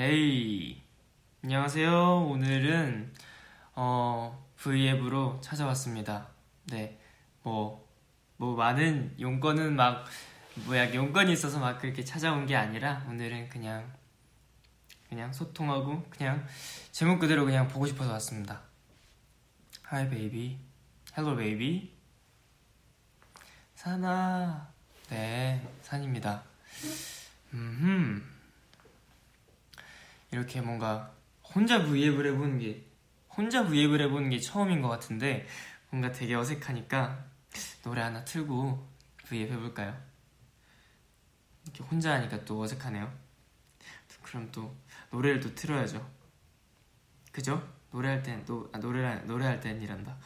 에이 안녕하세요. 오늘은 어 V앱으로 찾아왔습니다. 네뭐뭐 뭐 많은 용건은 막 뭐야 용건이 있어서 막 그렇게 찾아온 게 아니라 오늘은 그냥 그냥 소통하고 그냥 제목 그대로 그냥 보고 싶어서 왔습니다. Hi baby Hello baby. 산아 네 산입니다. 음 이렇게 뭔가 혼자 V앱을 해보는 게 혼자 V앱을 해보는 게 처음인 것 같은데 뭔가 되게 어색하니까 노래 하나 틀고 V앱 해볼까요? 이렇게 혼자 하니까 또 어색하네요. 그럼 또 노래를 또 틀어야죠. 그죠? 노래할 땐 또 아, 노래 노래할 땐 이란다.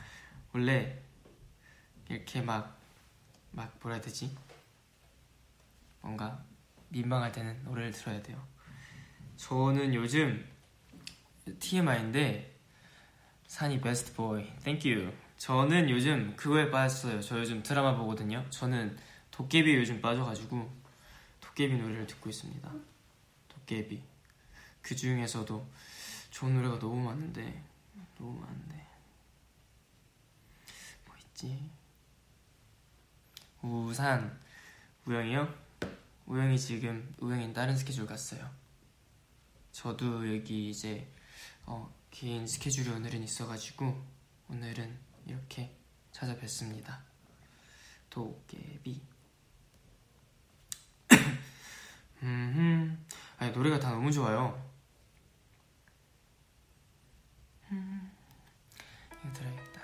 원래 이렇게 막 막 뭐라 해야 되지? 뭔가 민망할 때는 노래를 틀어야 돼요. 저는 요즘 TMI인데 산이 best boy thank you 저는 요즘 그거에 빠졌어요. 저 요즘 드라마 보거든요. 저는 도깨비에 요즘 빠져가지고 도깨비 노래를 듣고 있습니다. 도깨비. 그 중에서도 좋은 노래가 너무 많은데 너무 많은데. 뭐 있지? 우산. 우영이 요? 우영이 지금 우영이 다른 스케줄 갔어요 저도 여기 이제 어, 개인 스케줄이 오늘은 있어가지고 오늘은 이렇게 찾아뵙습니다. 도깨비. 음, 아니 노래가 다 너무 좋아요. 음, 이거 들어야겠다.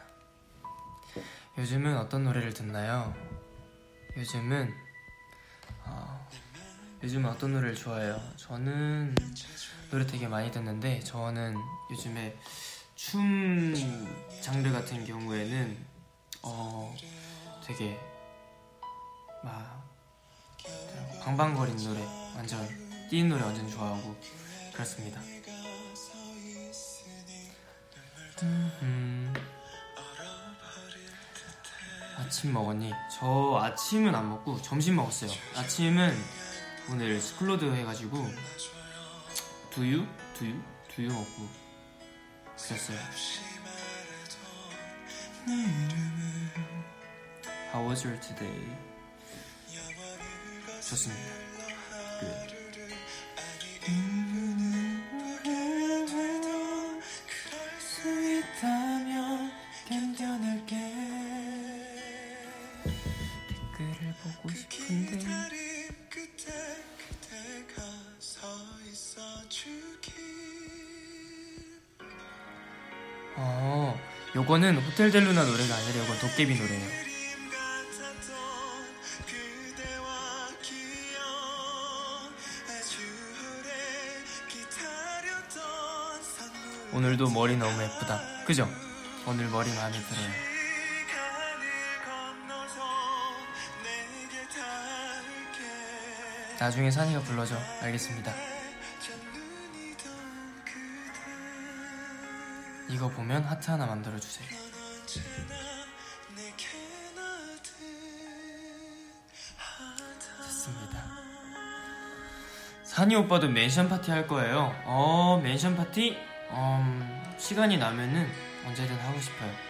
요즘은 어떤 노래를 듣나요? 요즘은 어, 요즘은 어떤 노래를 좋아해요? 저는 노래 되게 많이 듣는데 저는 요즘에 춤 장르 같은 경우에는 어 되게 막 방방거리는 노래 완전 뛰는 노래 완전 좋아하고 그렇습니다. 음, 아침 먹었니? 저 아침은 안 먹고 점심 먹었어요. 아침은 오늘 스클로드 해가지고 두유? 두유? 두유 먹고 그랬어요 How was your today? 좋습니다 Good 요거는 호텔 델루나 노래가 요건 도깨비 노래예요. 오늘도 머리 너무 예쁘다. 그죠? 오늘 머리 마음에 들어요. 나중에 산이가 불러줘. 알겠습니다. 이거 보면 하트 하나 만들어주세요. 좋습니다. 산이 오빠도 mention 파티 할 거예요. 어, mention 파티? 음, 시간이 나면은 언제든 하고 싶어요.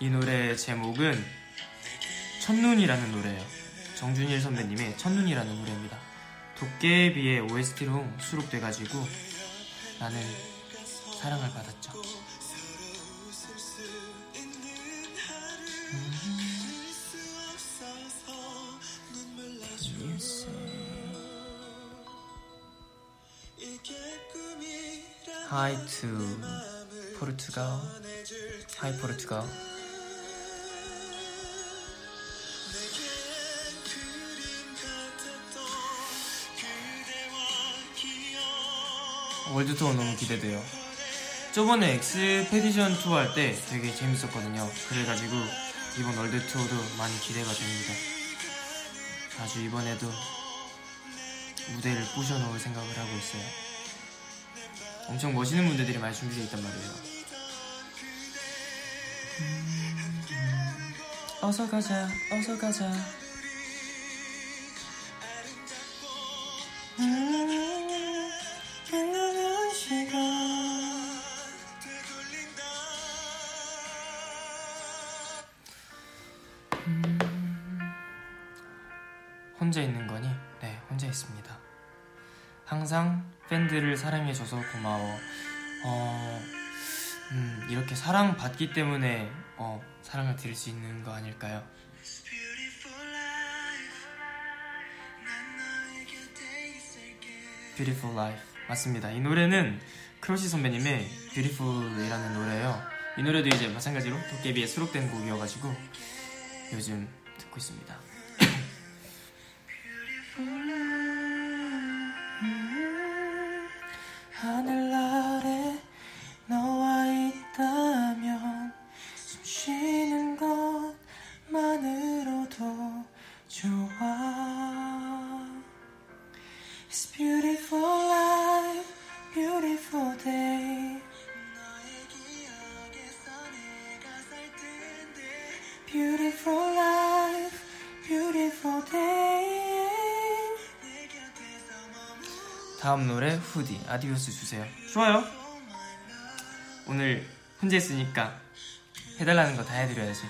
이 노래 제목은 첫눈이라는 노래예요. 정준일 선배님의 첫눈이라는 노래입니다. 도깨비의 OST로 수록돼가지고 나는 사랑을 받았죠. Hi to Portugal. Hi Portugal. world 투어 너무 기대돼요. 저번에 Expedition 투어 할 때 되게 재밌었거든요. 그래가지고 이번 world 투어도 많이 기대가 됩니다. 아주 이번에도 무대를 부셔놓을 생각을 하고 있어요. 엄청 멋있는 무대들이 많이 준비되어 있단 말이에요. 음... 어서 가자 어서 가자 거니? 네 혼자 있습니다 항상 팬들을 사랑해줘서 고마워 어, 음, 이렇게 사랑받기 때문에 어, 사랑을 드릴 수 있는 거 아닐까요? Beautiful Life 맞습니다. 이 노래는 크로시 선배님의 Beautiful이라는 노래예요. 이 노래도 이제 마찬가지로 도깨비에 수록된 곡이어가지고 요즘 듣고 있습니다. 하늘 아디오스 주세요. 좋아요. 오늘 혼자 있으니까 해달라는 거 다 해드려야지.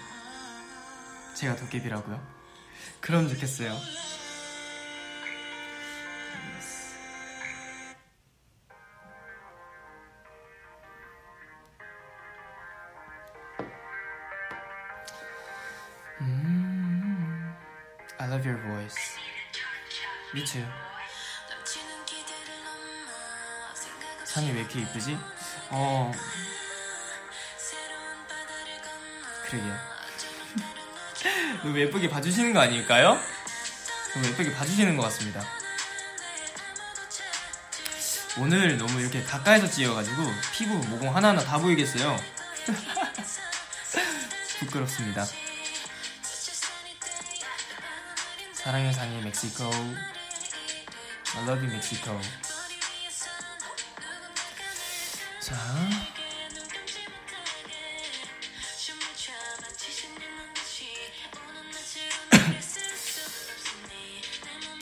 제가 도깨비라고요? 그럼 좋겠어요. 음, I love your voice. Me too 산이 왜 이렇게 이쁘지? 어. 그러게요. 너무 예쁘게 봐주시는 거 아닐까요? 너무 예쁘게 봐주시는 것 같습니다. 오늘 너무 이렇게 가까이서 찍어가지고 피부 모공 하나하나 다 보이겠어요? 부끄럽습니다. 사랑의 산이 멕시코. I love you 멕시코 자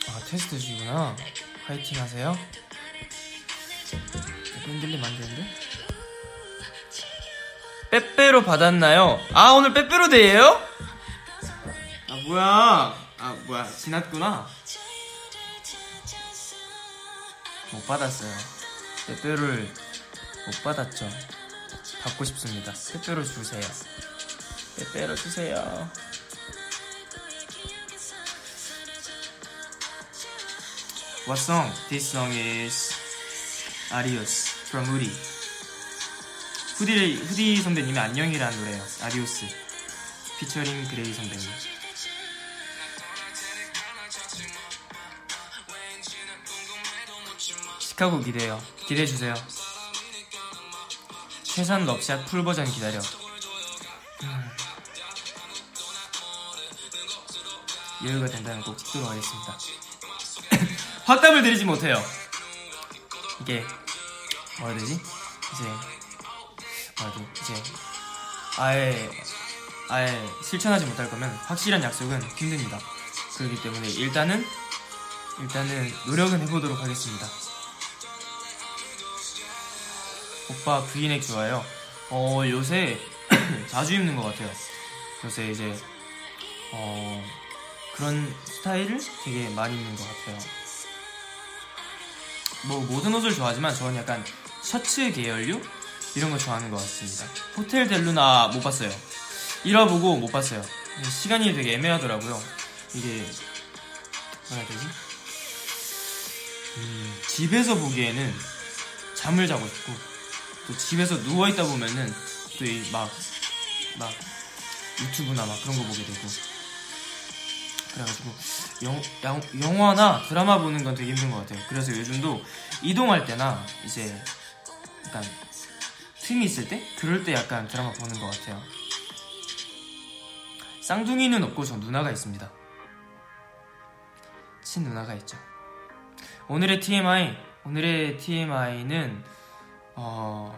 아, 테스트시구나. 화이팅 하세요. 흔들리면 안 되는데? 빼빼로 받았나요? 아, 오늘 빼빼로 데이에요? 아, 뭐야. 아, 뭐야. 지났구나. 못 받았어요. 빼빼로를 못 받았죠. 받고 싶습니다. 빼빼로 주세요. 빼빼로 주세요. What song? This song is Adios from 후디. 후디 선배님의 안녕이라는 노래예요. 아디오스. 피처링 그레이 선배님. 시카고 기대요. 기대해 주세요. 최산 Love Shot full 버전 기다려. 음. 여유가 된다면 꼭 찍도록 하겠습니다. 확답을 드리지 못해요. 이게 뭐라 해야 되지? 이제 뭐라 해야 되지? 이제 아예 아예 실천하지 못할 거면 확실한 약속은 힘듭니다. 그렇기 때문에 일단은 일단은 노력은 해보도록 하겠습니다. 오빠 브이넥 좋아요. 어 요새 자주 입는 것 같아요. 요새 이제 어 그런 스타일을 되게 많이 입는 것 같아요. 뭐 모든 옷을 좋아하지만 저는 약간 셔츠 계열류 이런 거 좋아하는 것 같습니다. 호텔 델루나 못 봤어요. 1화 보고 못 봤어요. 시간이 되게 애매하더라고요. 이게 뭐라 해야 되지? 음, 집에서 보기에는 잠을 자고 싶고 또 집에서 누워 있다 보면은 또 이 막 막 유튜브나 막 그런 거 보게 되고 그래가지고 영, 영, 영화나 드라마 보는 건 되게 힘든 것 같아요. 그래서 요즘도 이동할 때나 이제 약간 틈이 있을 때 그럴 때 약간 드라마 보는 것 같아요. 쌍둥이는 없고 저 누나가 있습니다. 친 누나가 있죠. 오늘의 TMI 오늘의 TMI는 어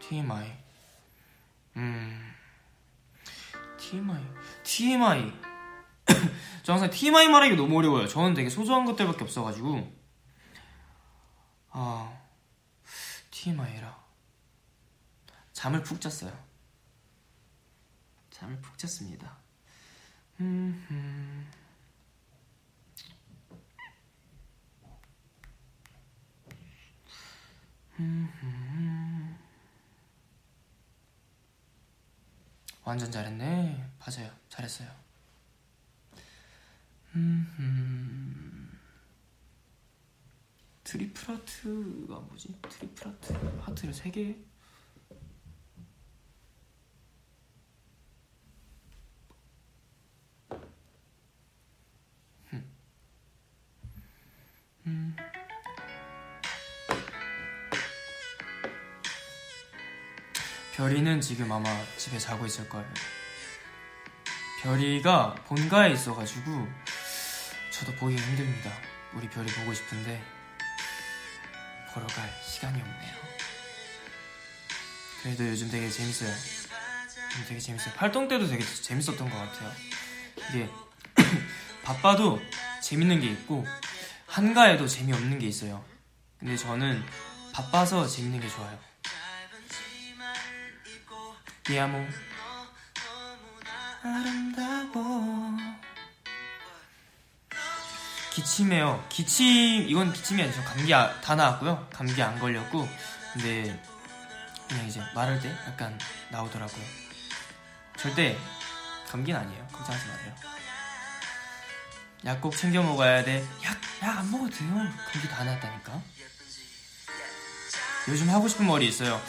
TMI 음 TMI TMI 저 항상 TMI 말하기 너무 어려워요. 저는 되게 소소한 것들밖에 없어가지고. 아 TMI라. 잠을 푹 잤어요. 잠을 푹 잤습니다. 음, 음. 완전 잘했네. 맞아요. 잘했어요. 트리플 하트가 뭐지? 트리플 하트. 하트를 3개? 별이는 지금 아마 집에 자고 있을 거예요. 별이가 본가에 있어가지고 저도 보기가 힘듭니다. 우리 별이 보고 싶은데 보러 갈 시간이 없네요. 그래도 요즘 되게 재밌어요. 되게 재밌어요. 활동 때도 되게 재밌었던 것 같아요. 이게 바빠도 재밌는 게 있고 한가해도 재미없는 게 있어요. 근데 저는 바빠서 재밌는 게 좋아요. 디아모. 아름다워. 기침해요. 기침 이건 기침이 아니죠. 감기 아, 다 나왔고요. 감기 안 걸렸고. 근데 그냥 이제 말할 때 약간 나오더라고요. 절대 감기는 아니에요. 걱정하지 마세요. 약 꼭 챙겨 먹어야 돼약약 안 먹어도 돼요. 감기 다 나았다니까. 요즘 하고 싶은 머리 있어요.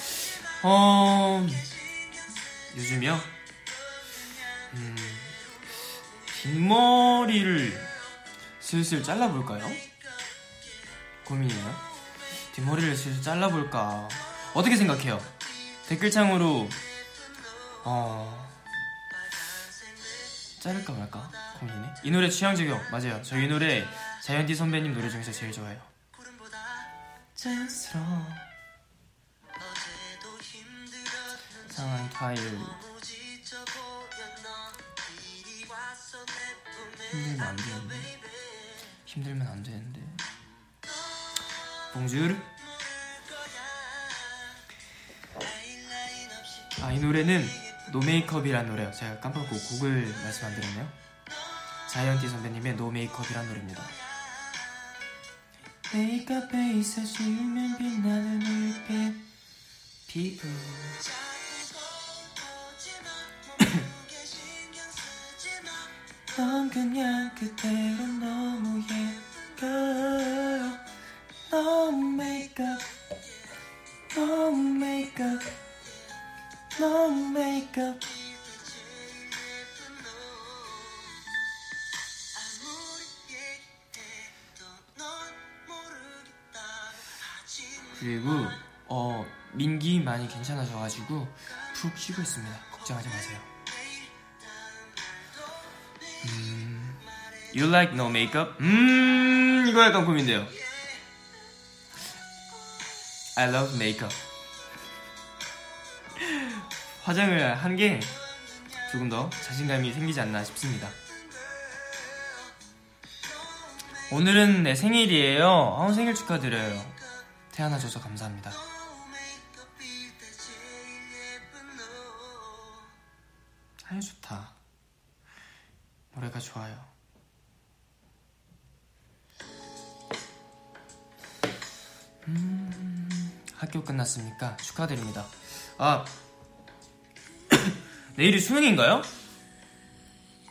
어 요즘이요? 음, 뒷머리를 슬슬 잘라볼까요? 고민이에요. 뒷머리를 슬슬 잘라볼까. 어떻게 생각해요? 댓글창으로, 어, 자를까 말까? 고민이네. 이 노래 취향적이요. 맞아요. 저 이 노래 자이언티 선배님 노래 중에서 제일 좋아해요. 자연스러워. 상한 타일 힘들면 안 되는데. 힘들면 안 되는데. 봉주르 아이 노래는 노메이크업이란 노래요. 제가 깜빡 고 곡을 말씀 안 드렸네요. 자이언티 선배님의 노메이크업이란 노래입니다. 메이크업에 있어 지우면 빛나는 물빛 피부 넌 그냥 그대로 너무 예뻐 너무 메이크업 너무 메이크업 너무 메이크업 그리고 어 민기 많이 괜찮아져가지고 푹 쉬고 있습니다. 걱정하지 마세요. 음, You like no makeup? 음, 이거 약간 고민돼요. I love makeup. 화장을 한 게 조금 더 자신감이 생기지 않나 싶습니다. 오늘은 내 생일이에요. 어, 생일 축하드려요. 태어나줘서 감사합니다. 아유, 좋다. 노래가 좋아요. 음, 학교 끝났습니까? 축하드립니다. 아, 내일이 수능인가요?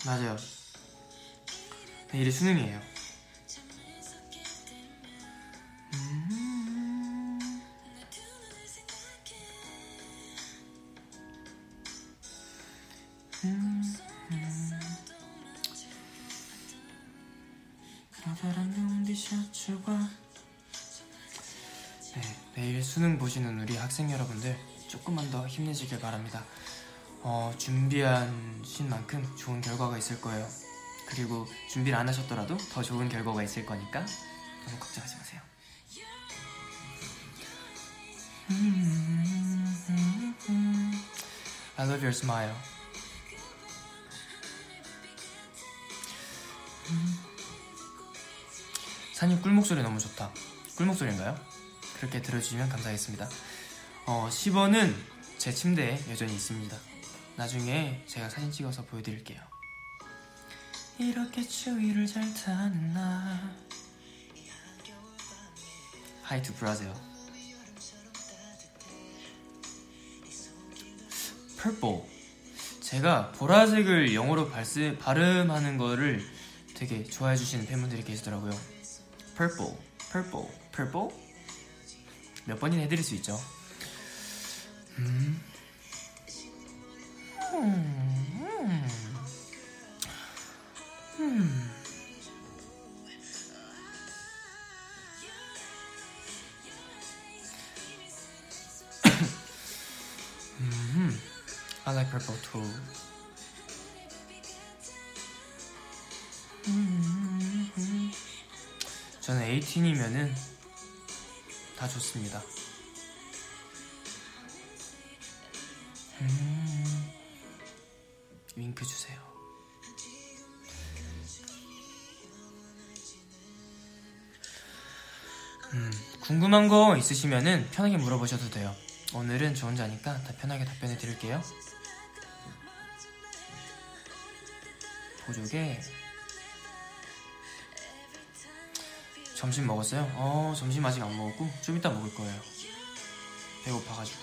맞아요. 내일이 수능이에요. 만큼 좋은 결과가 있을 거예요. 그리고 준비를 안 하셨더라도 더 좋은 결과가 있을 거니까 너무 걱정하지 마세요. 음. I love your smile. 산이 꿀목소리 너무 좋다. 꿀목소리인가요? 그렇게 들어주시면 감사하겠습니다. 어, 10원은 제 침대에 여전히 있습니다. 나중에 제가 사진 찍어서 보여드릴게요. 이렇게 추위를 잘 타는 나 Hi to Brazil purple 제가 보라색을 영어로 발스, 발음하는 거를 되게 좋아해 주시는 팬분들이 계시더라고요. purple, purple, purple 몇 번이나 해드릴 수 있죠. 음. 음. 음. 음. I like purple too. 음. 저는 18이면은 다 좋습니다. 음. 윙크 주세요. 음, 궁금한 거 있으시면은 편하게 물어보셔도 돼요. 오늘은 저 혼자니까 다 편하게 답변해 드릴게요. 보조개 점심 먹었어요? 어 점심 아직 안 먹었고 좀 이따 먹을 거예요 배고파가지고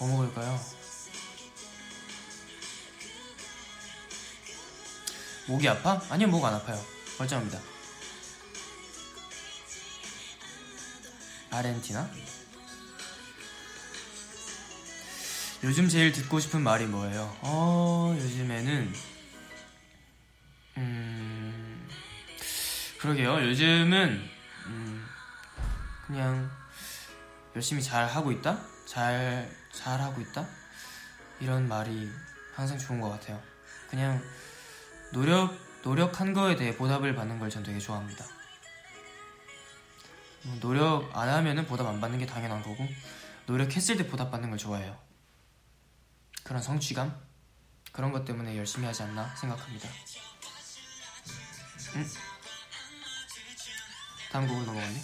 뭐 먹을까요? 목이 아파? 아니요 목 안 아파요 멀쩡합니다 아르헨티나? 요즘 제일 듣고 싶은 말이 뭐예요? 어 요즘에는 음, 그러게요. 요즘은 음, 그냥 열심히 잘 하고 있다, 잘 잘 하고 있다 이런 말이 항상 좋은 것 같아요. 그냥 노력 노력한 거에 대해 보답을 받는 걸 전 되게 좋아합니다. 뭐 노력 안 하면은 보답 안 받는 게 당연한 거고 노력했을 때 보답 받는 걸 좋아해요. 그런 성취감 그런 것 때문에 열심히 하지 않나 생각합니다. 응? 다음 곡으로 넘어갔네.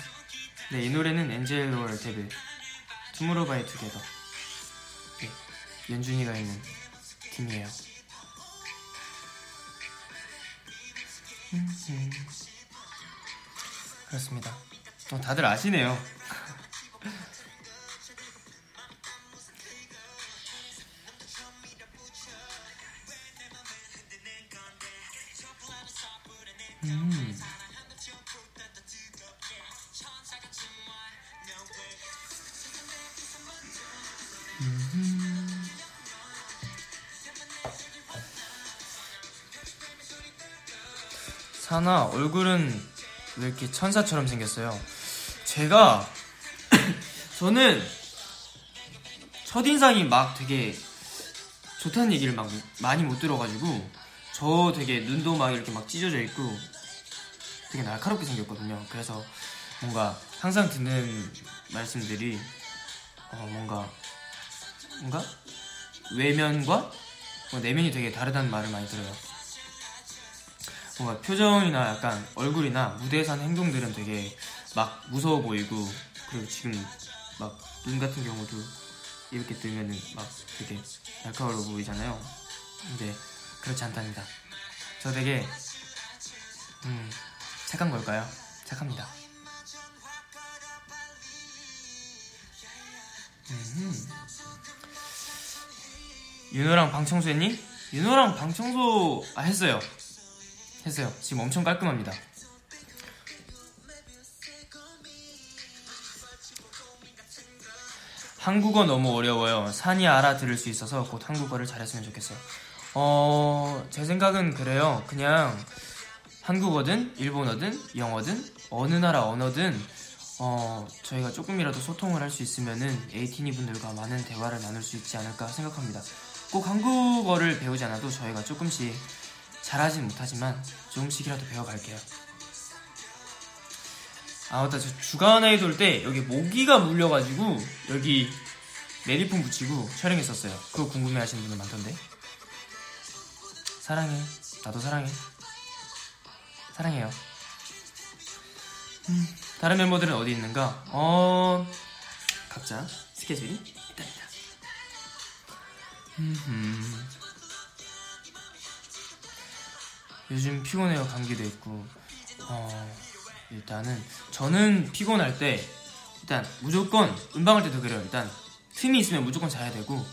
네, 이 노래는 Angel or Devil 투모로우 바이 투게더 네, 연준이가 있는 팀이에요. 그렇습니다. 어, 다들 아시네요. 음. 사나 얼굴은 왜 이렇게 천사처럼 생겼어요? 제가 저는 첫인상이 막 되게 좋다는 얘기를 막 많이 못 들어가지고 저 되게 눈도 막 이렇게 막 찢어져 있고 되게 날카롭게 생겼거든요. 그래서 뭔가 항상 듣는 말씀들이 어 뭔가 뭔가 외면과 뭐 내면이 되게 다르다는 말을 많이 들어요. 뭔가 표정이나 약간 얼굴이나 무대에서 하는 행동들은 되게 막 무서워 보이고 그리고 지금 막 눈 같은 경우도 이렇게 뜨면은 막 되게 날카로워 보이잖아요. 근데 그렇지 않답니다. 저 되게 음, 착한 걸까요? 착합니다. 윤호랑 방 청소 했니? 윤호랑 방 청소 아 했어요. 했어요. 지금 엄청 깔끔합니다. 한국어 너무 어려워요. 산이 알아들을 수 있어서 곧 한국어를 잘했으면 좋겠어요. 어, 제 생각은 그래요. 그냥 한국어든 일본어든 영어든 어느 나라 언어든 어, 저희가 조금이라도 소통을 할 수 있으면은 에이티니 분들과 많은 대화를 나눌 수 있지 않을까 생각합니다. 꼭 한국어를 배우지 않아도 저희가 조금씩 잘하진 못하지만 조금씩이라도 배워갈게요. 아 맞다 저 주간 아이돌 때 여기 모기가 물려가지고 여기 메리폼 붙이고 촬영했었어요. 그거 궁금해하시는 분들 많던데. 사랑해. 나도 사랑해. 사랑해요. 음, 다른 멤버들은 어디 있는가? 어 각자 스케줄이 있답니다. 음, 요즘 피곤해요 감기도 있고 어, 일단은 저는 피곤할 때 일단 무조건 음방할 때도 그래요. 일단 틈이 있으면 무조건 자야 되고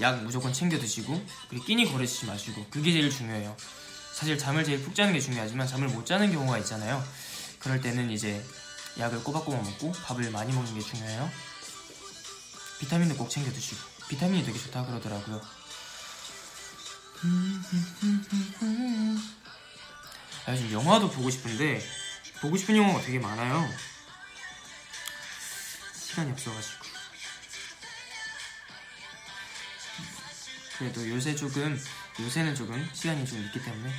약 무조건 챙겨 드시고 그리고 끼니 거르시지 마시고 그게 제일 중요해요. 사실 잠을 제일 푹 자는 게 중요하지만 잠을 못 자는 경우가 있잖아요. 그럴 때는 이제 약을 꼬박꼬박 먹고 밥을 많이 먹는 게 중요해요. 비타민도 꼭 챙겨 드시고 비타민이 되게 좋다 그러더라고요. 아, 요즘 영화도 보고 싶은데 보고 싶은 영화가 되게 많아요. 시간이 없어가지고. 그래도 요새 조금 요새는 조금 시간이 좀 있기 때문에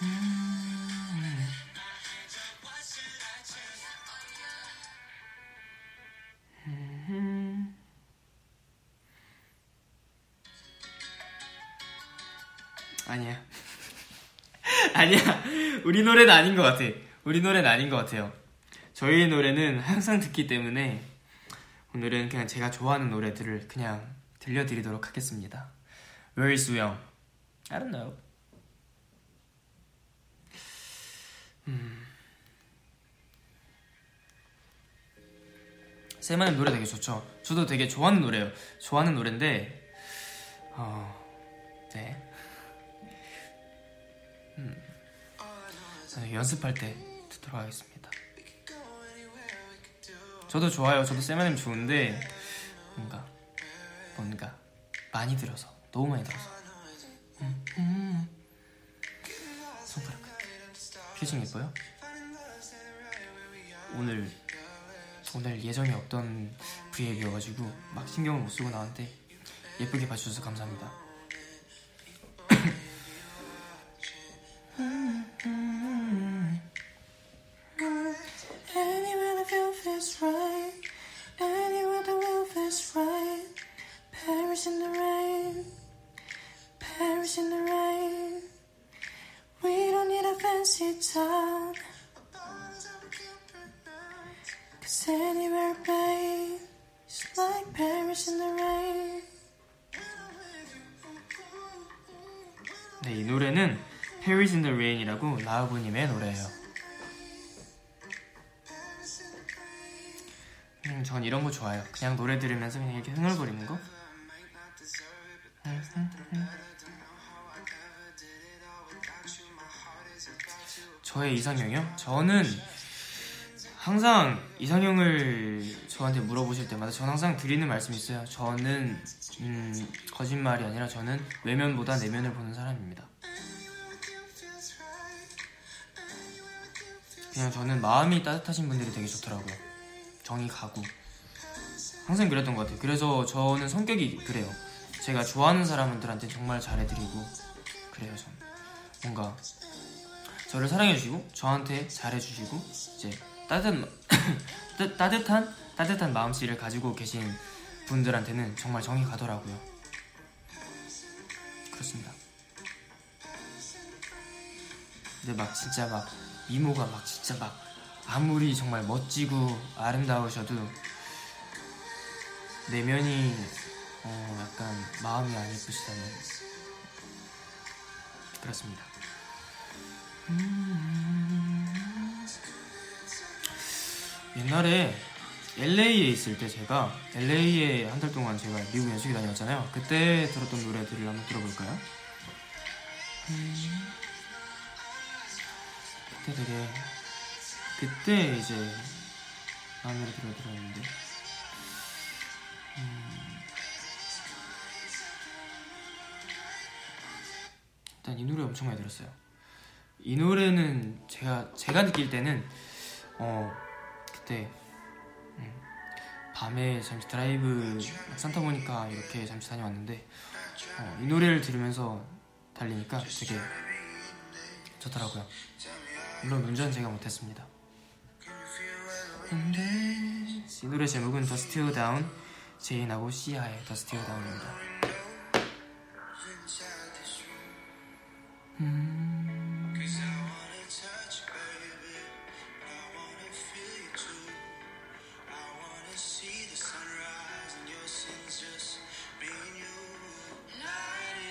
아 아니야. 우리 노래는 아닌 것 같아. 우리 노래는 아닌 것 같아요. 저희 노래는 항상 듣기 때문에 오늘은 그냥 제가 좋아하는 노래들을 그냥 들려드리도록 하겠습니다. Where is 우영? I don't know. 음. 세마님 노래 되게 좋죠. 저도 되게 좋아하는 노래예요. 좋아하는 노래인데, 어, 네. 음. 연습할 때 듣도록 하겠습니다. 저도 좋아요. 저도 세마님 좋은데 뭔가 뭔가 많이 들어서 너무 많이 들어서 음, 음. 손가락 표정 예뻐요? 오늘 오늘 예정이 없던 브이앱이어가지고 막 신경을 못 쓰고 나왔는데 예쁘게 봐주셔서 감사합니다. 라우브님의 노래예요. 음, 전 이런 거 좋아요. 그냥 노래 들으면서 그냥 이렇게 흥얼거리는 거. 저의 이상형이요? 저는 항상 이상형을 저한테 물어보실 때마다 저는 항상 드리는 말씀이 있어요. 저는 음, 거짓말이 아니라 저는 외면보다 내면을 보는 사람입니다. 그냥 저는 마음이 따뜻하신 분들이 되게 좋더라고요. 정이 가고 항상 그랬던 것 같아요. 그래서 저는 성격이 그래요. 제가 좋아하는 사람들한테 정말 잘해드리고 그래요. 저는 뭔가 저를 사랑해주시고 저한테 잘해주시고 이제 따뜻한 따- 따뜻한 따뜻한 마음씨를 가지고 계신 분들한테는 정말 정이 가더라고요. 그렇습니다. 근데 막 진짜 막 미모가 막 진짜 막 아무리 정말 멋지고 아름다우셔도 내면이 어 약간 마음이 안 예쁘시다면 그렇습니다. 옛날에 LA에 있을 때 제가 LA에 한 달 동안 제가 미국 연수기 다녔잖아요. 그때 들었던 노래들을 한번 들어볼까요? 음, 그때 되게 그때 이제 마음에 들어 들었는데 음, 일단 이 노래 엄청 많이 들었어요. 이 노래는 제가 제가 느낄 때는 어 그때 음, 밤에 잠시 드라이브 산타모니카 이렇게 잠시 다녀왔는데 어, 이 노래를 들으면서 달리니까 되게 좋더라고요. 물론 운전 제가 못했습니다. 이 노래 제목은 The Still Down 제인하고 시아의 더 스티어 다운입니다. 음...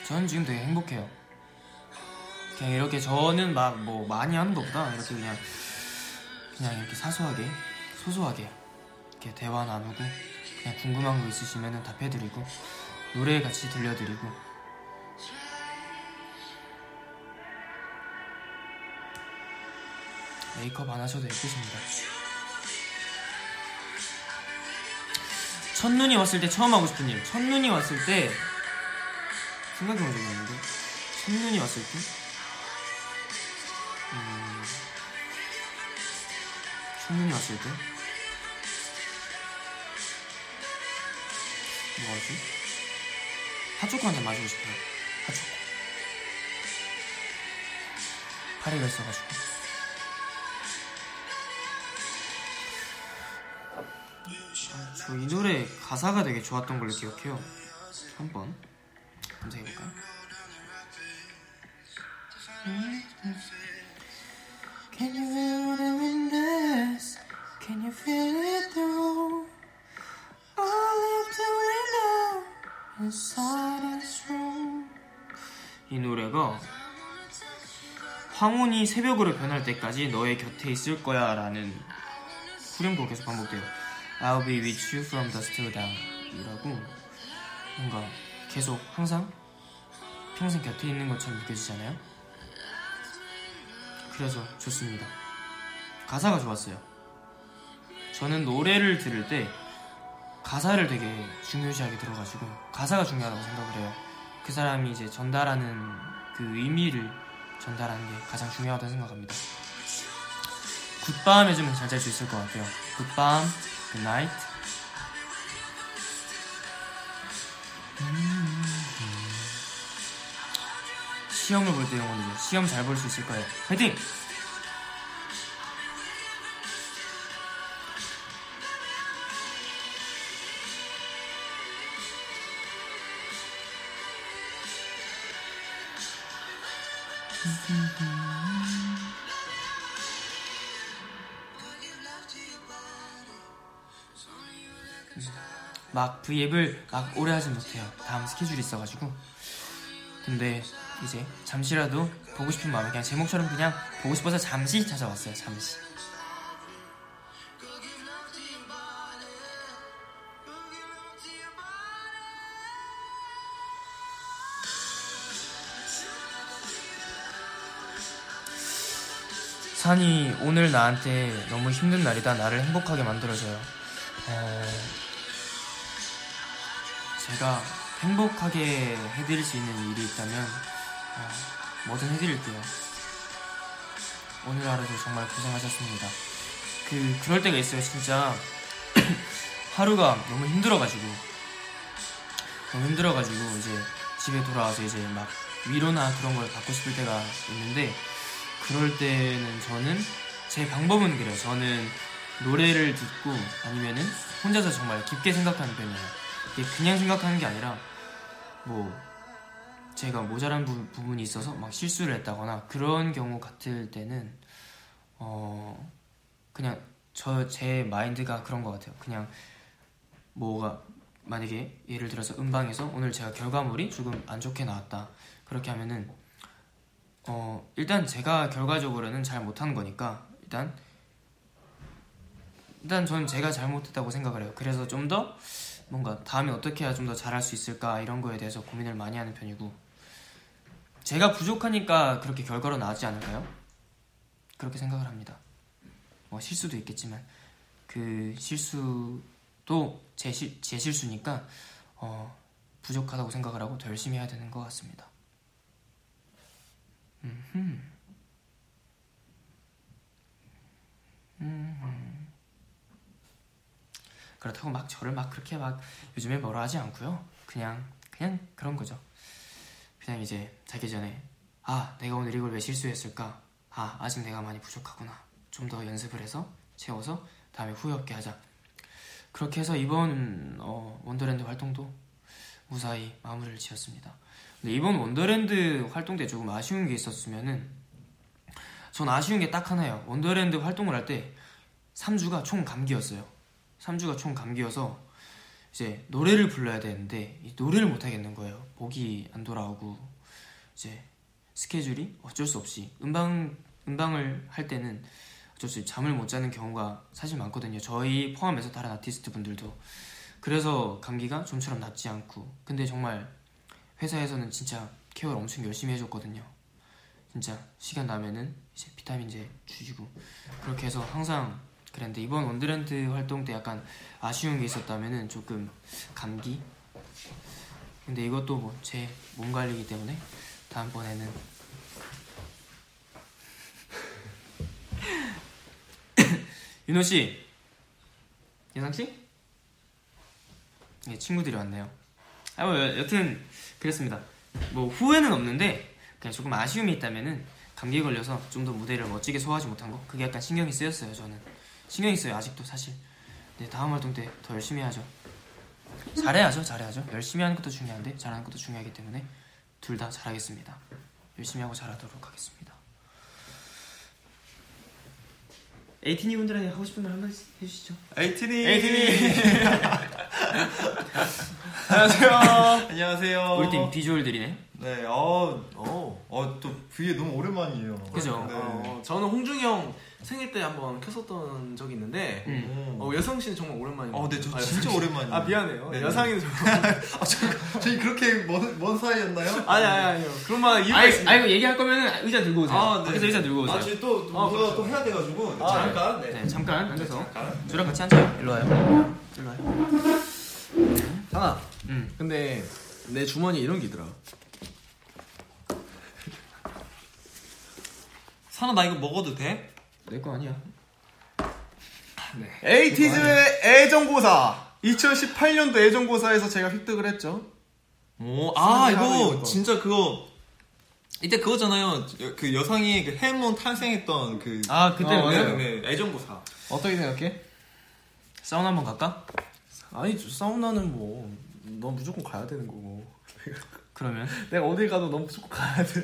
저는 지금 되게 행복해요. 그냥 이렇게 저는 막 뭐 많이 하는 것보다 이렇게 그냥 그냥 이렇게 사소하게 소소하게 이렇게 대화 나누고 그냥 궁금한 거 있으시면 답해드리고 노래 같이 들려드리고 메이크업 안 하셔도 예쁘십니다. 첫눈이 왔을 때 처음 하고 싶은 일. 첫눈이 왔을 때 생각해본 적이 없는데 첫눈이 왔을 때 첫눈이 왔을 때? 뭐하지? 핫초코 한잔 마시고 싶어요. 핫초코. 파리가 있어가지고. 저이 노래 가사가 되게 좋았던 걸로 기억해요. 한번 검색해볼까요? Feel it through all of the window inside this room? 이 노래가 황혼이 새벽으로 변할 때까지 너의 곁에 있을 거야 라는 후렴구가 계속 반복돼요. I'll be with you from dusk till dawn 이라고 뭔가 계속 항상 평생 곁에 있는 것처럼 느껴지잖아요. 그래서 좋습니다. 가사가 좋았어요 저는 노래를 들을 때 가사를 되게 중요시하게 들어가지고 가사가 중요하다고 생각을 해요. 그 사람이 이제 전달하는 그 의미를 전달하는 게 가장 중요하다고 생각합니다. good밤 해주면 잘잘 수 있을 것 같아요. good밤 good night 시험을 볼 때 영혼이죠 시험 잘 볼 수 있을 거예요. 화이팅! V앱을 막 오래 하진 못해요. 다음 스케줄이 있어가지고. 근데 이제 잠시라도 보고 싶은 마음에 그냥 제목처럼 그냥 보고 싶어서 잠시 찾아왔어요. 잠시. 산이 오늘 나한테 너무 힘든 날이다. 나를 행복하게 만들어줘요. 어... 제가 행복하게 해드릴 수 있는 일이 있다면 어, 뭐든 해드릴게요. 오늘 하루도 정말 고생하셨습니다. 그 그럴 때가 있어요, 진짜 하루가 너무 힘들어가지고 너무 힘들어가지고 이제 집에 돌아와서 이제 막 위로나 그런 걸 받고 싶을 때가 있는데 그럴 때는 저는 제 방법은 그래요. 저는 노래를 듣고 아니면은 혼자서 정말 깊게 생각하는 편이에요. 그냥 생각하는 게 아니라 뭐 제가 모자란 부, 분이 있어서 막 실수를 했다거나 그런 경우 같을 때는 어 그냥 저 제 마인드가 그런 것 같아요. 그냥 뭐가 만약에 예를 들어서 음방에서 오늘 제가 결과물이 조금 안 좋게 나왔다 그렇게 하면은 어 일단 제가 결과적으로는 잘 못하는 거니까 일단 일단 저는 제가 잘못했다고 생각을 해요. 그래서 좀더 뭔가 다음에 어떻게 해야 좀 더 잘할 수 있을까 이런 거에 대해서 고민을 많이 하는 편이고 제가 부족하니까 그렇게 결과로 나왔지 않을까요? 그렇게 생각을 합니다. 뭐 실수도 있겠지만 그 실수도 제, 시, 제 실수니까 어, 부족하다고 생각을 하고 더 열심히 해야 되는 것 같습니다. 음흠. 그렇다고 막 저를 막 그렇게 막 요즘에 뭐라 하지 않고요. 그냥 그냥 그런 거죠. 그냥 이제 자기 전에 아 내가 오늘 이걸 왜 실수했을까? 아 아직 내가 많이 부족하구나. 좀 더 연습을 해서 채워서 다음에 후회 없게 하자. 그렇게 해서 이번 어, 원더랜드 활동도 무사히 마무리를 지었습니다. 근데 이번 원더랜드 활동 때 조금 아쉬운 게 있었으면은 전 아쉬운 게 딱 하나예요. 원더랜드 활동을 할 때 3주가 총 감기였어요. 3주가 총 감기여서 이제 노래를 불러야 되는데 이 노래를 못 하겠는 거예요. 목이 안 돌아오고 이제 스케줄이 어쩔 수 없이 음방 음방을 할 때는 어쩔 수 없이 잠을 못 자는 경우가 사실 많거든요. 저희 포함해서 다른 아티스트 분들도 그래서 감기가 좀처럼 낫지 않고 근데 정말 회사에서는 진짜 케어를 엄청 열심히 해줬거든요. 진짜 시간 나면은 이제 비타민제 주시고 그렇게 해서 항상 그랬는데 이번 원드랜드 활동 때 약간 아쉬운 게 있었다면은 조금 감기 근데 이것도 뭐 제 몸 관리이기 때문에 다음번에는 윤호 씨, 예상 씨, 예, 친구들이 왔네요. 아, 뭐 여- 여튼 그랬습니다. 뭐 후회는 없는데 그냥 조금 아쉬움이 있다면은 감기 에 걸려서 좀 더 무대를 멋지게 소화하지 못한 거 그게 약간 신경이 쓰였어요. 저는 신경이 써요 아직도 사실. 네 다음 활동 때 더 열심히 하죠. 잘해야죠, 잘해야죠. 열심히 하는 것도 중요한데 잘하는 것도 중요하기 때문에 둘 다 잘하겠습니다. 열심히 하고 잘하도록 하겠습니다. 에이티니 분들에게 하고 싶은 말 한마디 해주시죠. 에이티니 에이티니 안녕하세요 안녕하세요 우리 팀 비주얼들이네. 네, 어, 어, 어, 또 V에 너무 오랜만이에요. 그죠? 네. 어, 저는 홍중이 형 생일 때 한번 켰었던 적이 있는데 음. 어, 여성 씨는 정말 오랜만이에요. 어, 네, 저 아, 진짜. 오랜만이에요. 아 미안해요. 네, 네. 여상이는 정말 아, 저, 저희 그렇게 먼, 먼 사이였나요? 아니 아니 아니요. 그런 말 이유가 아이, 있습니다. 아이고 얘기할 거면 의자 들고 오세요. 아, 네. 밖에서 의자 들고 오세요. 아, 저희 또, 또 아, 뭐가 그렇죠. 또 해야 돼가지고. 아, 잠깐, 네. 네, 잠깐 앉아서 잠깐. 저랑 같이 앉아요. 일로 와요. 일로 와요. 상아. 음. 근데 내 주머니에 이런 게 있더라. 산아, 나 이거 먹어도 돼? 내 거 아니야. 에이티즈의 애정고사. 2018년도 애정고사에서 제가 획득을 했죠. 오, 아, 이거. 진짜 그거. 이때 그거잖아요. 여- 그 여상이 그 해몬 탄생했던 그. 아 그때 어, 뭐 맞아요. 네, 네, 애정고사. 어떻게 생각해? 사우나 한번 갈까? 아니 사우나는 뭐 넌 무조건 가야 되는 거고. 그러면 내가 어딜 가도 넌 무조건 가야 돼.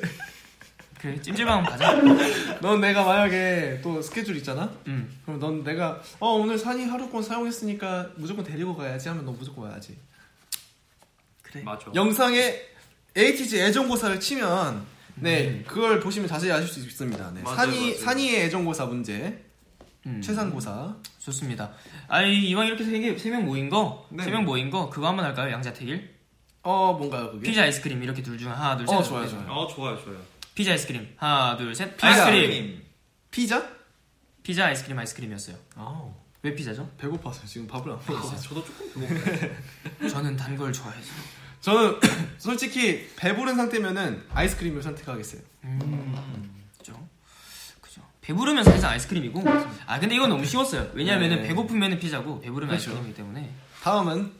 그래 찜질방 가자. 넌 내가 만약에 또 스케줄 있잖아? 음. 그럼 넌 내가 어 오늘 산이 하루권 사용했으니까 무조건 데리고 가야지 하면 넌 무조건 와야지. 그래. 맞죠. 영상에 ATG 애정고사를 치면 네 그걸 보시면 자세히 아실 수 있습니다. 네, 맞아요, 산이 맞아요. 산이의 애정고사 문제 음. 최상고사. 좋습니다. 아이 이왕 이렇게 세명 모인 거, 네. 세명 모인 거 그거 한번 할까요? 양자택일? 어 뭔가요 그게? 피자 아이스크림 이렇게 둘 중 하나 둘 셋. 어, 좋아요, 좋아요. 어, 좋아요, 좋아요. 피자 아이스크림 하나 둘 셋. 피자. 아이스크림. 피자? 피자 아이스크림 아이스크림이었어요. 아왜 피자죠? 배고파서 지금 밥을 안 먹었어. 저도 조금 저는 단 걸 좋아해서. 저는 솔직히 배부른 상태면은 아이스크림을 선택하겠어요. 음. 그죠. 그죠. 배부르면 사실상 아이스크림이고. 아 근데 이건 너무 쉬웠어요. 왜냐하면 네. 배고프면 피자고 배부르면 그렇죠. 아이스크림이기 때문에. 다음은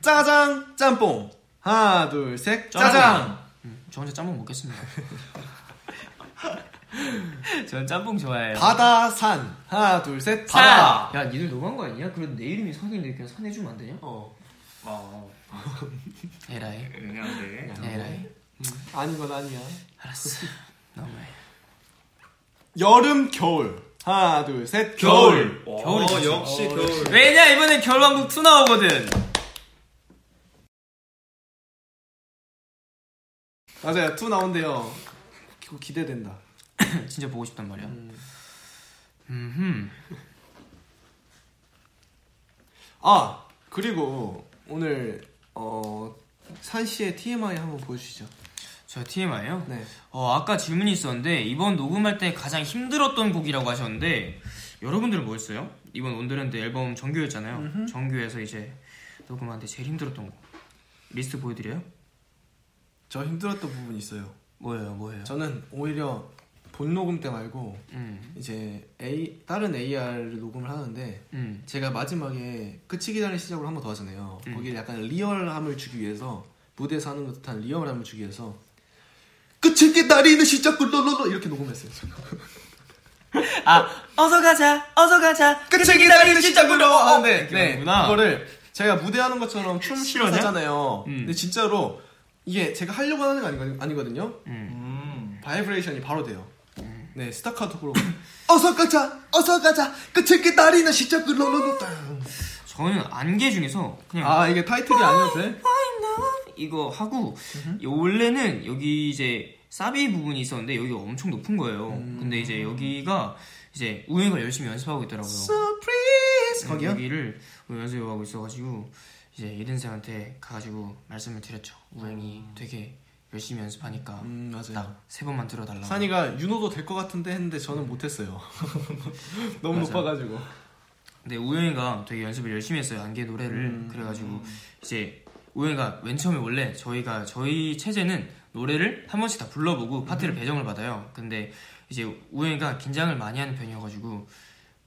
짜장 짬뽕. 하나 둘 셋. 짜장. 짜장. 음, 저 혼자 짬뽕 먹겠습니다. 저는 짬뽕 좋아해요. 바다 산. 하나 둘 셋. 바다. 야, 니들 너무한 거 아니야? 그래도 내 이름이 산인데 그냥 산 해주면 안 되냐? 어. 어, 에라이. 그냥 돼. 에라이. 아닌 건 아니야. 알았어. 너무해. 여름 겨울. 하나 둘 셋. 겨울. 어, 겨울이 좋지. 역시 겨울. 왜냐 이번에 겨울왕국 2 나오거든. 맞아요. two 나온대요. 그거 기대된다. 진짜 보고 싶단 말이야. 음. 음. 아 그리고 오늘 어 산 씨의 TMI 한번 보여주시죠. 저 TMI요? 네. 어, 아까 질문이 있었는데 이번 녹음할 때 가장 힘들었던 곡이라고 하셨는데 여러분들은 뭐였어요? 이번 Wonderland 앨범 정규였잖아요. 음흠. 정규에서 이제 녹음하는데 제일 힘들었던 곡 리스트 보여드려요? 저 힘들었던 부분 이 있어요. 뭐예요, 뭐예요? 저는 오히려 본 녹음 때 말고 음, 이제 A 다른 AR을 녹음을 하는데 음, 제가 마지막에 끝이 기다리는 시작으로 한 번 더 하잖아요. 음. 거기에 약간 리얼함을 주기 위해서 무대에서 하는 듯한 리얼함을 주기 위해서 끝이 기다리는 시작으로 이렇게 녹음했어요. 아 어서 가자 어서 가자 끝을 기다리는 시작으로 이렇게 네 하는구나. 그거를 제가 무대하는 것처럼 춤 실화냐? 하잖아요. 음. 근데 진짜로 이게 제가 하려고 하는 거 아니 거든요. 아니거든요. 음. 음. 바이브레이션이 바로 돼요. 네 스타카토로 어서 가자 어서 가자 끝을 기다리는 시작으로 저는 안개 중에서 그냥 아 이게 타이틀이 아니어도 돼? 이거 하고 원래는 여기 이제 사비 부분이 있었는데 여기가 엄청 높은 거예요. 음. 근데 이제 여기가 이제 우영이가 열심히 연습하고 있더라고요. Surprise 거기요? 여기를 연습하고 있어가지고 이제 이든쌤한테 가가지고 말씀을 드렸죠. 우영이 되게 열심히 연습하니까 음 맞아요. 딱세 번만 들어달라고. 산이가 윤호도 될 것 같은데 했는데 저는 못했어요. 너무 맞아. 높아가지고. 근데 우영이가 되게 연습을 열심히 했어요. 안개 노래를. 음. 그래가지고 이제 우영이가 맨 처음에 원래 저희가 저희 체제는 노래를 한 번씩 다 불러보고 음. 파트를 배정을 받아요. 근데 이제 우영이가 긴장을 많이 하는 편이어가지고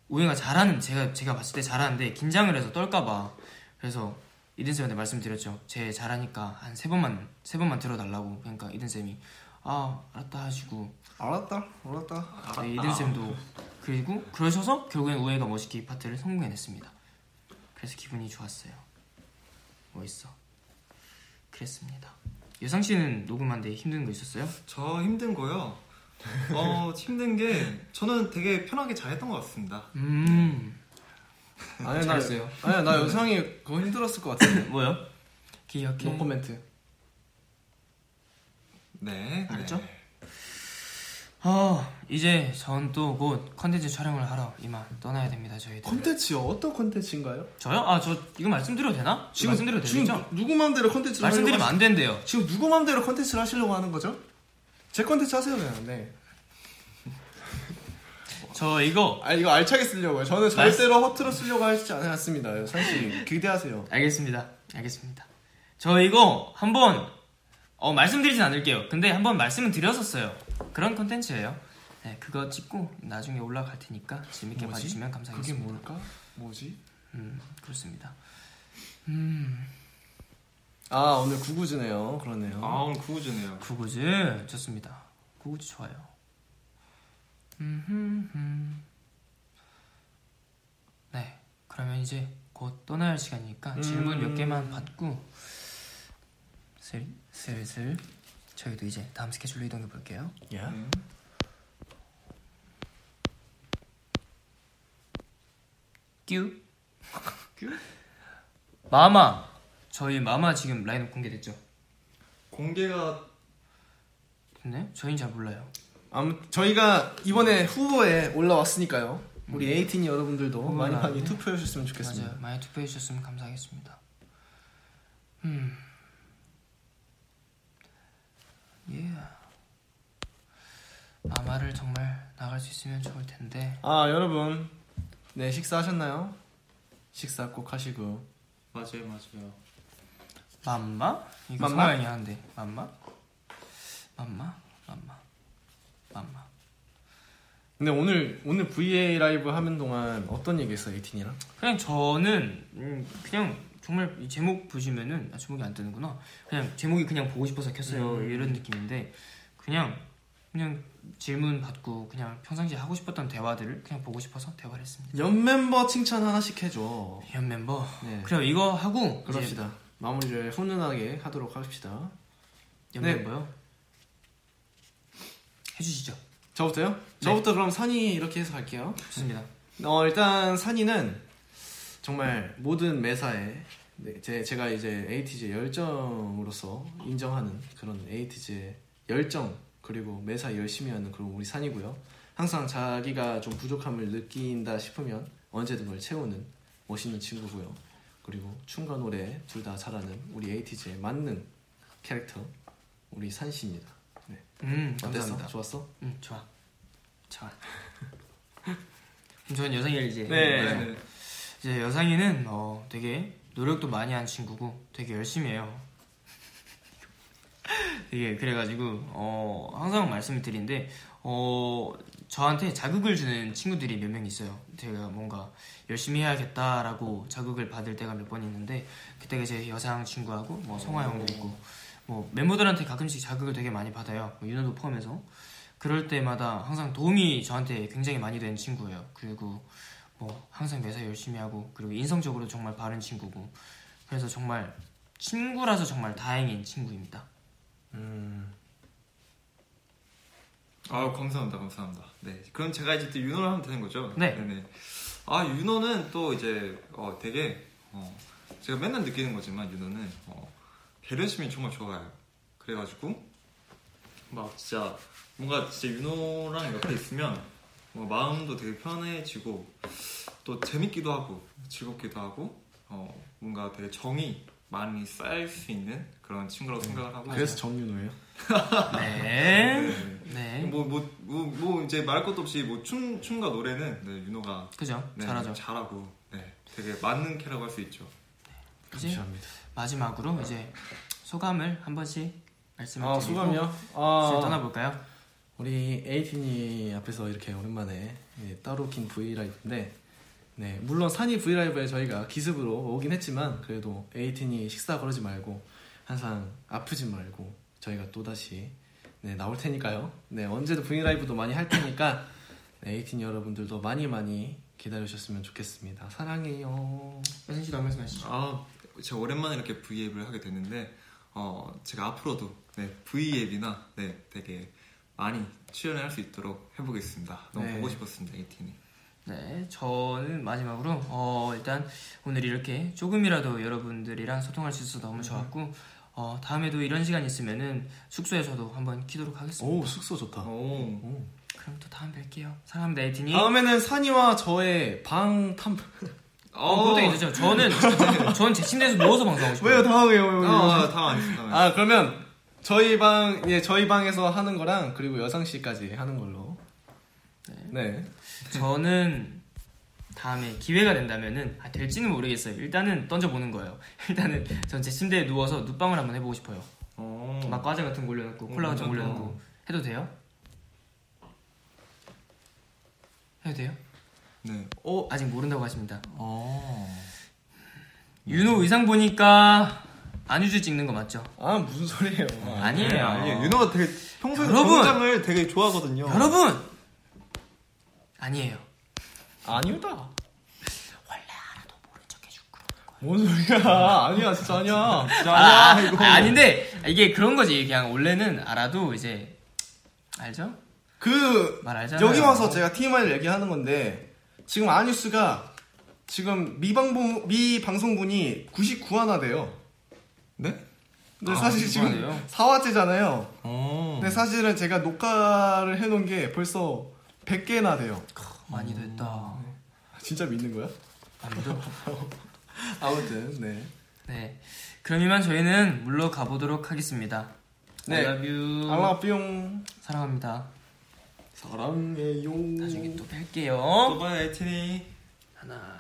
우영이가 잘하는 제가 제가 봤을 때 잘하는데 긴장을 해서 떨까봐 그래서 이든 쌤한테 말씀드렸죠. 제 잘하니까 한 세 번만 세 번만 들어달라고. 그러니까 이든 쌤이 아 알았다 하시고 알았다, 알았다. 네, 이든 쌤도 그리고 그러셔서 결국엔 우영이가 멋있게 이 파트를 성공해냈습니다. 그래서 기분이 좋았어요. 멋있어. 그랬습니다. 여상 씨는 녹음한데 힘든 거 있었어요? 저 힘든 거요. 어 힘든 게 저는 되게 편하게 잘했던 것 같습니다. 음 아니야 나, 잘했어요. 아니야 나 여상이 그거 힘들었을 것 같은데. 뭐요? 기억해. 노 코멘트. 네. 알았죠? 네. 어 이제 전 또 곧 컨텐츠 촬영을 하러 이만 떠나야 됩니다 저희들. 컨텐츠요? 어떤 컨텐츠인가요? 저요? 아 저 이거 말씀드려도 되나? 지금 말씀드려도 지금 되겠죠? 누구 마음대로 컨텐츠를 말씀드리면 하려고 안 된대요. 지금 누구 마음대로 컨텐츠를 하시려고 하는 거죠? 제 컨텐츠 하세요 그냥. 네. 저 이거 아 이거 알차게 쓰려고요. 저는 절대로 허투루 쓰려고 하지 않았습니다. 상씨 기대하세요. 알겠습니다. 알겠습니다. 저 이거 한번 어, 말씀드리진 않을게요. 근데 한번 말씀은 드렸었어요. 그런 컨텐츠예요. 네, 그거 찍고 나중에 올라갈 테니까 재밌게 뭐지? 봐주시면 그게 감사하겠습니다. 뭘까? 뭐지? 음, 그렇습니다. 음, 아 오늘 구구즈네요. 그러네요. 아 오늘 구우주네요. 구구즈 좋습니다. 구구즈 좋아요. 네, 그러면 이제 곧 떠나야 할 시간이니까 질문 몇 음. 개만 받고 슬, 슬슬 저희도 이제 다음 스케줄로 이동해 볼게요. 야. 네. 뀨. 뀨? 마마. 저희 마마 지금 라인업 공개됐죠? 공개가 근데 저희는 잘 몰라요. 아무 저희가 이번에 후보에 올라왔으니까요. 우리 에이틴 여러분들도 후보에 많이 많이. 투표해 주셨으면 좋겠습니다. 맞아요. 많이 투표해 주셨으면 감사하겠습니다. 음. 예. 마마를 정말 나갈 수 있으면 좋을 텐데. 아 여러분, 네 식사하셨나요? 식사 꼭 하시고. 맞아요 맞아요. 맘마? 이거 맘마? 성화형이 하는데. 맘마? 맘마? 맘마? 맘마. 근데 오늘 오늘 VA 라이브 하는 동안 어떤 얘기했어 에이틴이랑? 그냥 저는 음, 그냥 정말 이 제목 보시면은 아, 제목이 안 뜨는구나. 그냥 제목이 그냥 보고 싶어서 켰어요 음. 이런 느낌인데 그냥 그냥 질문 받고 그냥 평상시에 하고 싶었던 대화들을 그냥 보고 싶어서 대화를 했습니다. 연 멤버 칭찬 하나씩 해줘. 현 멤버. 네. 그래요 이거 하고 그럽시다. 마무리를 훈훈하게 하도록 합시다. 연 네. 멤버요. 해주시죠. 저부터요? 저부터 그럼 산이 이렇게 해서 갈게요. 좋습니다. 어 일단 산이는 정말 모든 매사에 네, 제, 제가 이제 에이티즈의 열정으로서 인정하는 그런 에이티즈의 열정 그리고 매사 열심히 하는 그런 우리 산이고요. 항상 자기가 좀 부족함을 느낀다 싶으면 언제든 그걸 채우는 멋있는 친구고요. 그리고 춤과 노래 둘 다 잘하는 우리 에이티즈의 만능 캐릭터 우리 산씨입니다. 네. 음 어땠어? 좋았어? 음 좋아. 좋아. 그럼 저는 여상이를 이제 네. 해볼까요? 네. 이제 여상이는 어, 되게 노력도 많이 한 친구고 되게 열심히 해요. 되게 그래가지고 어, 항상 말씀을 드리는데 어, 저한테 자극을 주는 친구들이 몇 명 있어요. 제가 뭔가 열심히 해야겠다라고 자극을 받을 때가 몇 번 있는데 그때가 제 여상 친구하고 뭐 성화 형도 있고 뭐 멤버들한테 가끔씩 자극을 되게 많이 받아요. 뭐 윤호도 포함해서 그럴 때마다 항상 도움이 저한테 굉장히 많이 되는 친구예요. 그리고 뭐 항상 매사 열심히 하고 그리고 인성적으로 정말 바른 친구고 그래서 정말 친구라서 정말 다행인 친구입니다. 음, 아 감사합니다 감사합니다 네 그럼 제가 이제 또 윤호를 하면 되는 거죠 네. 네네 아 윤호는 또 이제 어, 되게 어, 제가 맨날 느끼는 거지만 윤호는 어, 배려심이 정말 좋아요 그래가지고 막 진짜 뭔가 진짜 윤호랑 옆에 있으면 뭔가 마음도 되게 편해지고 또 재밌기도 하고 즐겁기도 하고 어, 뭔가 되게 정이 많이 쌓일 수 있는 그런 친구라고 생각을 하고 그래서 정윤호예요. 네. 네. 네. 뭐, 뭐, 뭐, 뭐 이제 말할 것도 없이 뭐 춤, 춤과 노래는 네, 윤호가 그죠? 네, 잘하죠. 잘하고 네, 되게 맞는 캐라고 할 수 있죠. 이제 감사합니다. 마지막으로 이제 소감을 한 번씩 말씀을 아 드리고 소감이요? 이제 아 떠나볼까요? 우리 에이틴이 앞에서 이렇게 오랜만에 예, 따로 긴 브이라이브인데 네 물론 산이 브이라이브에 저희가 기습으로 오긴 했지만 그래도 에이틴이 식사 그러지 말고 항상 아프지 말고 저희가 또 다시 네, 나올 테니까요. 네 언제도 브이라이브도 많이 할 테니까 네, 에이틴 여러분들도 많이 많이 기다려주셨으면 좋겠습니다. 사랑해요. 여선 씨도 한 말씀 하시죠. 아, 제가 오랜만에 이렇게 V앱을 하게 됐는데 어, 제가 앞으로도 네, V앱이나 네, 되게 많이 출연을 할 수 있도록 해보겠습니다. 너무 네. 보고 싶었습니다, 에이틴이. 네, 저는 마지막으로 어, 일단 오늘 이렇게 조금이라도 여러분들이랑 소통할 수 있어서 너무 좋았고 어, 다음에도 이런 시간 있으면은 숙소에서도 한번 키도록 하겠습니다. 오 숙소 좋다. 오, 오. 그럼 또 다음 뵐게요. 사랑합니다, 에이틴이. 다음에는 산이와 저의 방 탐. 어, 그것도 괜찮죠. 저는 저는 제 침대에서 누워서 방송하고 싶어요. 왜요 당황해요? 아, 다음 안 했어. 아 그러면 저희 방, 예, 저희 방에서 하는 거랑 그리고 여상 씨까지 하는 걸로. 네. 저는 다음에 기회가 된다면은 아, 될지는 모르겠어요. 일단은 던져보는 거예요. 일단은 전 제 침대에 누워서 눕방을 한번 해보고 싶어요. 어. 막 과자 같은 거 올려놓고 콜라 같은 거 음, 올려놓고 해도 돼요? 해도 돼요? 네. 어. 아직 모른다고 하십니다. 어. 윤호 의상 보니까 안유주 찍는 거 맞죠? 아 무슨 소리예요? 아니에요. 네, 아니에요. 윤호가 되게 평소에 여러분! 정장을 되게 좋아하거든요. 여러분 아니에요. 아니오다. 원래 알아도 모른 척 해줄 거. 뭔 소리야? 아니야 진짜 아니야. 진짜 아, 아니야, 이거. 아, 아닌데 이게 그런 거지. 그냥 원래는 알아도 이제 알죠? 그 말 알잖아요. 여기 와서 제가 TMI를 얘기하는 건데 지금 아뉴스가 지금 미방송 미 방송분이 99화나 돼요. 네? 근데 아, 사실 지금 그거네요. 4화째잖아요. 어. 근데 사실은 제가 녹화를 해놓은 게 벌써 100개나 돼요. 많이 됐다. 진짜 믿는 거야? 안 믿어? 아무튼 네. 네. 그럼 이만 저희는 물러가 보도록 하겠습니다. 네. I love you. 알라뿅 사랑합니다. 사랑해요. 나중에 또 뵐게요. 또 봐요, 에티니. 하나.